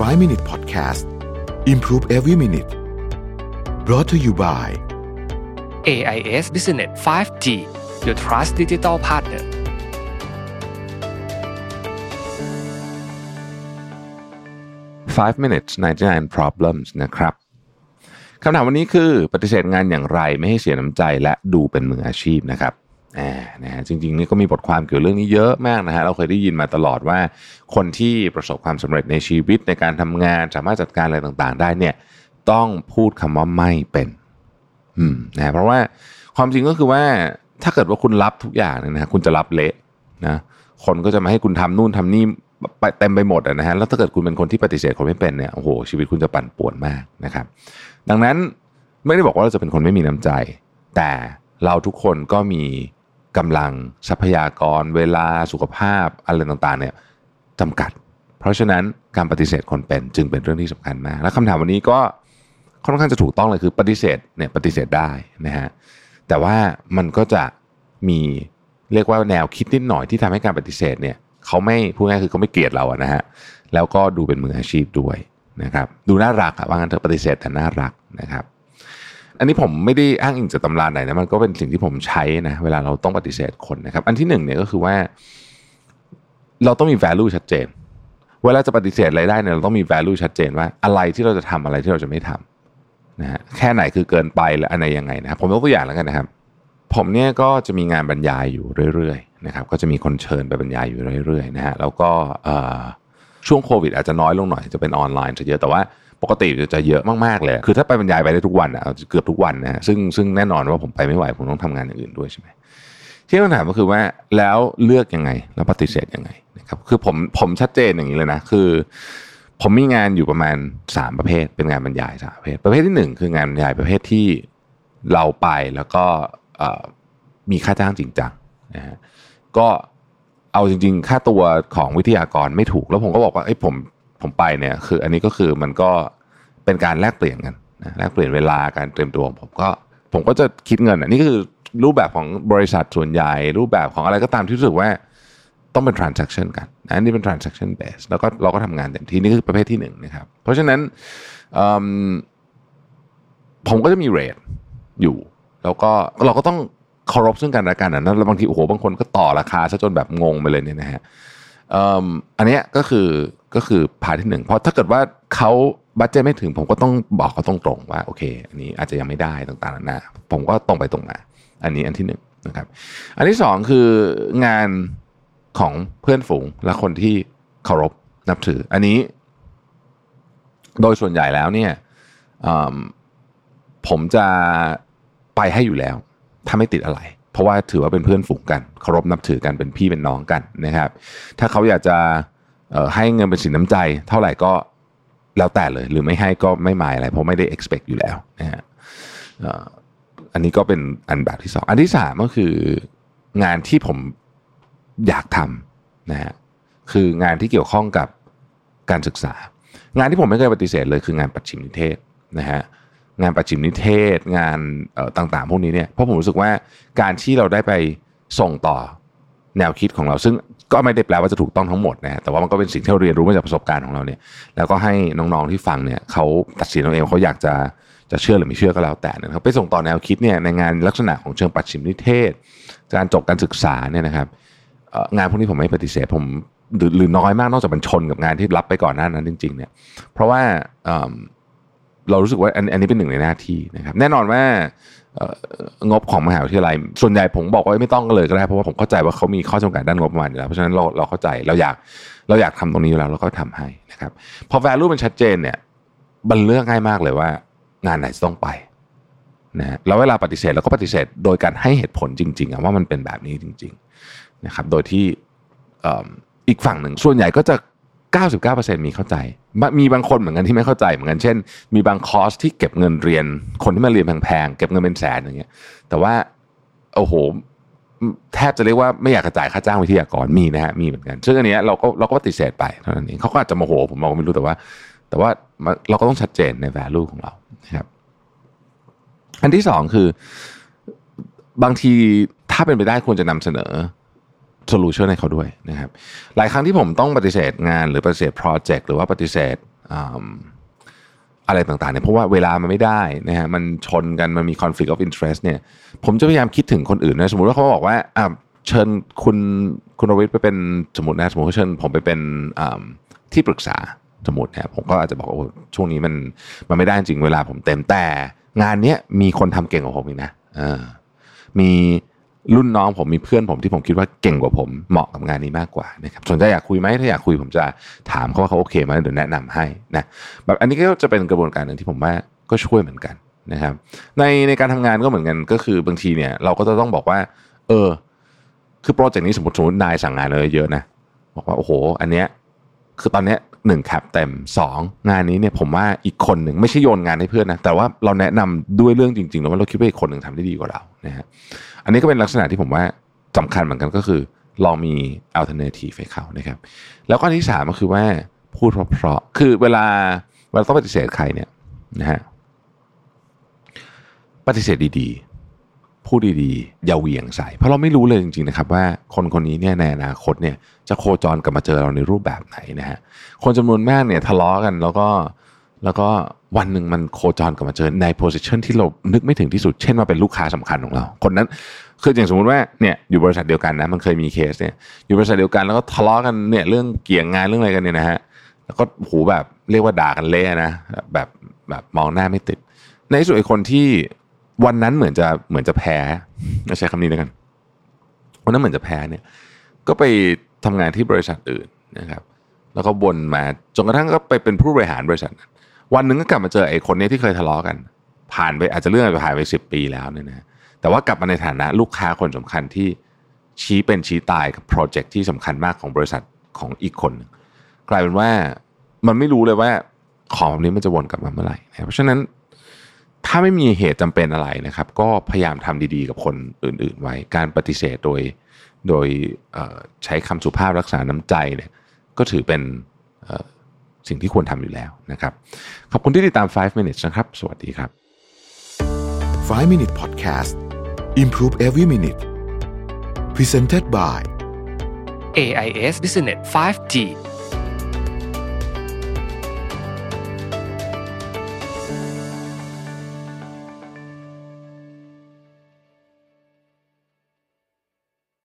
5 Minute Podcast Improve Every Minute brought to you by AIS Business 5G Your Trust Digital Partner 5 minutes 99 problems นะครับคำถามวันนี้คือปฏิเสธงานอย่างไรไม่ให้เสียน้ำใจและดูเป็นมืออาชีพนะครับอ่า นะฮะจริงๆนี่ก็มีบทความเกี่ยวเรื่องนี้เยอะมากนะฮะเราเคยได้ยินมาตลอดว่า คนที่ประสบความสำเร็จในชีวิตในการทำงานสามารถจัดการอะไรต่างๆ ได้เนี่ยต้องพูดคำว่าไม่เป็นอืมนะเพราะว่าความจริงก็คือว่าถ้าเกิดว่าคุณรับทุกอย่างเนี่ยนะฮะคุณจะรับเละนะคนก็จะมาให้คุณทำนู่นทำนี่ไปเต็มไปหมดอะนะฮะแล้วถ้าเกิดคุณเป็นคนที่ปฏิเสธคนไม่เป็นเนี่ยโอ้โหชีวิตคุณจะปั่นป่วนมากนะครับ ดังนั้นไม่ได้บอกว่าเราจะเป็นคนไม่มีน้ำใจ แต่เราทุกคนก็มี กำลังทรัพยากร เวลาสุขภาพอะไรต่างๆเนี่ยจำกัด เพราะฉะนั้นการปฏิเสธคนเป็นจึงเป็นเรื่องที่สำคัญมาก และคำถามวันนี้ก็ค่อนข้างจะถูกต้องเลยคือปฏิเสธเนี่ยปฏิเสธได้นะฮะแต่ว่ามันก็จะมีเรียกว่าแนวคิดนิดหน่อยที่ทำให้การปฏิเสธเนี่ยเขาไม่พูดง่ายคือเขาไม่เกลียดเราอะนะฮะแล้วก็ดูเป็นมืออาชีพด้วยนะครับดูน่ารักอะว่างั้นเธอปฏิเสธแต่น่ารักนะครับ อันนี้ผมไม่ได้อ้างอิงจากตำราไหนนะมันก็เป็นสิ่งที่ผมใช้นะเวลาเราต้องปฏิเสธคนนะครับ อันที่หนึ่งเนี่ยก็คือว่า เราต้องมี value ชัดเจน เวลาจะปฏิเสธอะไรได้เนี่ยเราต้องมี value ชัดเจนว่าอะไรที่เราจะทำอะไรที่เราจะไม่ทำนะฮะแค่ไหนคือเกินไปหรือะไรยังไงนะครับผมยกตัวอย่างแล้วกันนะครับ ผมเนี่ยก็จะมีงานบรรยายอยู่เรื่อยๆนะครับ ก็จะมีคนเชิญไปบรรยายอยู่เรื่อยๆนะฮะแล้วก็ช่วงโควิดอาจจะน้อยลงหน่อยจะเป็นออนไลน์จะเยอะแต่ว่า ปกติจะเยอะมากๆเลย คือถ้าไปบรรยายไปได้ทุกวันอะเกือบทุกวันนะซึ่งซึ่งแน่นอนว่าผมไปไม่ไหวผมต้องทำงานอย่างอื่นด้วยใช่ไหมที่คำถามก็คือว่าแล้วเลือกยังไงแล้วปฏิเสธยังไงนะครับคือผมผมชัดเจนอย่างนี้เลยนะคือ ผมมีงานอยู่ประมาณสามประเภท เป็นงานบรรยายสามประเภท ประเภทที่หนึ่งคืองานบรรยายประเภทที่เราไปแล้วก็มีค่าจ้างจริงจังนะฮะก็เอาจริง ๆ ค่าตัวของวิทยากรไม่ถูก แล้วผมก็บอกว่าไอ้ผม ผมไปเนี่ย คืออันนี้ก็คือมันก็เป็นการแลกเปลี่ยนกันนะแลกเปลี่ยนเวลาการเตรียมตัวผมก็ผมก็จะคิดเงินอันนี้คือรูปแบบของบริษัทส่วนใหญ่ รูปแบบของอะไรก็ตามที่รู้สึกว่าต้องเป็น transaction กันนะนี่เป็น transaction base แล้วก็เราก็ทำงานเต็มที่นี่คือประเภทที่หนึ่งนะครับ เพราะฉะนั้นผมก็จะมีเรทอยู่ แล้วก็เราก็ต้องเคารพซึ่งกันและกันนะแล้วบางทีโอ้โหบางคนก็ต่อราคาซะจนแบบงงไปเลยเนี่ยนะฮะ อันนี้ก็คือก็คือพาที่หนึ่งเพราะถ้าเกิดว่าเขาบัตเจไม่ถึง ผมก็ต้องบอกเขาตรงๆว่าโอเค อันนี้อาจจะยังไม่ได้ต่างๆนานาผมก็ตรงไปตรงมาอันนี้อันที่หนึ่งนะครับ อันที่สองคืองานของเพื่อนฝูงและคนที่เคารพนับถือ อันนี้ โดยส่วนใหญ่แล้วเนี่ยผมจะไปให้อยู่แล้ว ถ้าไม่ติดอะไร เพราะว่าถือว่าเป็นเพื่อนฝูงกันเคารพนับถือกันเป็นพี่เป็นน้องกันนะครับ ถ้าเขาอยากจะให้เงินเป็นสินน้ำใจ เท่าไหร่ก็แล้วแต่เลยหรือไม่ให้ก็ไม่หมายอะไรเพราะไม่ได้ expect อยู่แล้วนะฮะอันนี้ก็เป็นอันแบบที่สองอันที่สามก็คืองานที่ผมอยากทำนะฮะคืองานที่เกี่ยวข้องกับการศึกษา งานที่ผมไม่เคยปฏิเสธเลยคืองานปัจฉิมนิเทศนะฮะ งานปัจฉิมนิเทศ งานต่างๆ พวกนี้เนี่ยเพราะผมรู้สึกว่าการที่เราได้ไปส่งต่อแนวคิดของเรา ซึ่งก็ไม่ได้แปลว่าจะถูกต้องทั้งหมดนะแต่ว่ามันก็เป็นสิ่งที่เราเรียนรู้มาจากประสบการณ์ของเราเนี่ย แล้วก็ให้น้องๆที่ฟังเนี่ยเขาตัดสินเอาเองเขาอยากจะจะเชื่อหรือไม่เชื่อก็แล้วแต่นะครับไปส่งต่อแนวคิดเนี่ยในงานลักษณะของเชิงปัจฉิมนิเทศ การจบการศึกษาเนี่ยนะครับงานพวกนี้ผมไม่ปฏิเสธผมหรือน้อยมากนอกจากมันชนกับงานที่รับไปก่อนหน้านั้นจริง ๆ เนี่ย เพราะว่า เรารู้สึกว่าอันนี้เป็นหนึ่งในหน้าที่นะครับ แน่นอนว่างบของมหาวิทยาลัย ส่วนใหญ่ผมบอกว่าไม่ต้องกันเลยก็ได้เพราะว่าผมเข้าใจว่าเขามีข้อจำกัดด้านงบประมาณอยู่แล้วเพราะฉะนั้นเราเราเข้าใจเราอยากเราอยากทำตรงนี้อยู่แล้วเราก็ทำให้นะครับพอ value มันชัดเจนเนี่ยมันเลือกง่ายมากเลยว่า งานไหนจะต้องไปนะแล้วเวลาปฏิเสธเราก็ปฏิเสธ โดยการให้เหตุผลจริงๆว่ามันเป็นแบบนี้จริง ๆ นะครับ โดยที่อีกฝั่งหนึ่งส่วนใหญ่ก็จะ 99%มีเข้าใจ มีบางคนเหมือนกันที่ไม่เข้าใจเหมือนกัน เช่น มีบางคอร์สที่เก็บเงินเรียน คนที่มาเรียนแพงๆ เก็บเงินเป็นแสนอย่างเงี้ย แต่ว่า โอ้โห แทบจะเรียกว่าไม่อยากกระจ่ายค่าจ้างวิทยากร มีนะฮะ มีเหมือนกัน ซึ่งอันนี้เราก็เราก็ปฏิเสธไปเท่านั้นเองเขาก็อาจจะโมโห ผมเราก็ไม่รู้แต่ว่า แต่ว่าเราก็ต้องชัดเจนใน value ของเรานะครับ อันที่สองคือบางทีถ้าเป็นไปได้ควรจะนำเสนอ solution ให้เขาด้วยนะครับ หลายครั้งที่ผมต้องปฏิเสธงานหรือปฏิเสธโปรเจกต์หรือว่าปฏิเสธอะไรต่างๆเนี่ยเพราะว่าเวลามันไม่ได้นะฮะมันชนกันมันมี conflict of interest เนี่ย ผมจะพยายามคิดถึงคนอื่นนะสมมติว่าเขาบอกว่าอ่าเชิญคุณคุณรวิทย์ไปเป็นสมมตินะสมมติว่าเชิญผมไปเป็นที่ปรึกษาสมมตินะผมก็อาจจะบอกว่าโอ้ช่วงนี้มันมันไม่ได้จริงเวลาผมเต็มแต่ งานเนี้ยมีคนทำเก่งกว่าผมอีกนะมี รุ่นน้องผมมีเพื่อนผมที่ผมคิดว่าเก่งกว่าผมเหมาะกับงานนี้มากกว่านะครับสนใจอยากคุยไหมถ้าอยากคุยผมจะถามเขาว่าเขาโอเคไหมเดี๋ยวแนะนำให้นะแบบอันนี้ก็จะเป็นกระบวนการหนึ่งที่ผมว่าก็ช่วยเหมือนกันนะครับ ในในการทำงานก็เหมือนกันก็คือบางทีเนี่ย เราก็จะต้องบอกว่า เออ คือโปรเจกต์นี้สมมติสมมตินายสั่งงานเลยเยอะนะบอกว่าโอ้โห อันเนี้ย คือตอนนี้หนึ่งแคปเต็มสองงานนี้เนี่ยผมว่าอีกคนหนึ่งไม่ใช่โยนงานให้เพื่อนนะแต่ว่าเราแนะนำด้วยเรื่องจริงๆแล้วว่าเราคิดว่าอีกคนหนึ่งทำได้ดีกว่าเรานะฮะอันนี้ก็เป็นลักษณะที่ผมว่าสำคัญเหมือนกันก็คือ ลองมี alternative ให้เขานะครับ แล้วก็อันที่สามก็คือว่าพูดเพราะๆคือเวลาเวลาต้องปฏิเสธใครเนี่ยนะฮะปฏิเสธดีๆ พูดดีๆ อย่าเหวี่ยงใส่ เพราะเราไม่รู้เลยจริงๆนะครับว่าคนคนนี้เนี่ยในอนาคตเนี่ยจะโคจรกลับมาเจอเราในรูปแบบไหนนะฮะคนจำนวนมากเนี่ยทะเลาะกันแล้วก็แล้วก็วันหนึ่งมันโคจรกลับมาเจอในโพสิชันที่เรานึกไม่ถึงที่สุด เช่นว่าเป็นลูกค้าสำคัญของเรา คนนั้นคืออย่างสมมุติว่าเนี่ยอยู่บริษัทเดียวกันนะมันเคยมีเคสเนี่ยอยู่บริษัทเดียวกันแล้วก็ทะเลาะกันเนี่ยเรื่องเกี่ยงงานเรื่องอะไรกันเนี่ยนะฮะแล้วก็หูแบบเรียกว่าด่ากันเละนะแบบแบบมองหน้าไม่ติด ในที่สุดไอ้คนที่ วันนั้นเหมือนจะเหมือนจะแพ้ใช้คำนี้แล้วกันวันนั้นเหมือนจะแพ้เนี่ย ก็ไปทำงานที่บริษัทอื่นนะครับ แล้วก็วนมาจนกระทั่งก็ไปเป็นผู้บริหารบริษัท วันหนึ่งก็กลับมาเจอไอ้คนนี้ที่เคยทะเลาะกัน ผ่านไปอาจจะเรื่องอะไรผ่านไปสิบปีแล้วเนี่ยนะแต่ว่ากลับมาในฐานะลูกค้าคนสำคัญที่ชี้เป็นชี้ตายกับโปรเจกต์ที่สำคัญมากของบริษัทของอีกคนกลายเป็นว่ามันไม่รู้เลยว่าของแบบนี้มันจะวนกลับมาเมื่อไหร่ เพราะฉะนั้น ถ้าไม่มีเหตุจำเป็นอะไรนะครับ ก็พยายามทำดีๆ กับคนอื่น ๆ ไว้ การปฏิเสธโดยโดยใช้คำสุภาพรักษาน้ำใจเนี่ยก็ถือเป็นสิ่งที่ควรทำอยู่แล้วนะครับ ขอบคุณที่ติดตาม 5 minutes นะครับ สวัสดีครับ 5 minute podcast improve every minute presented by AIS Business 5G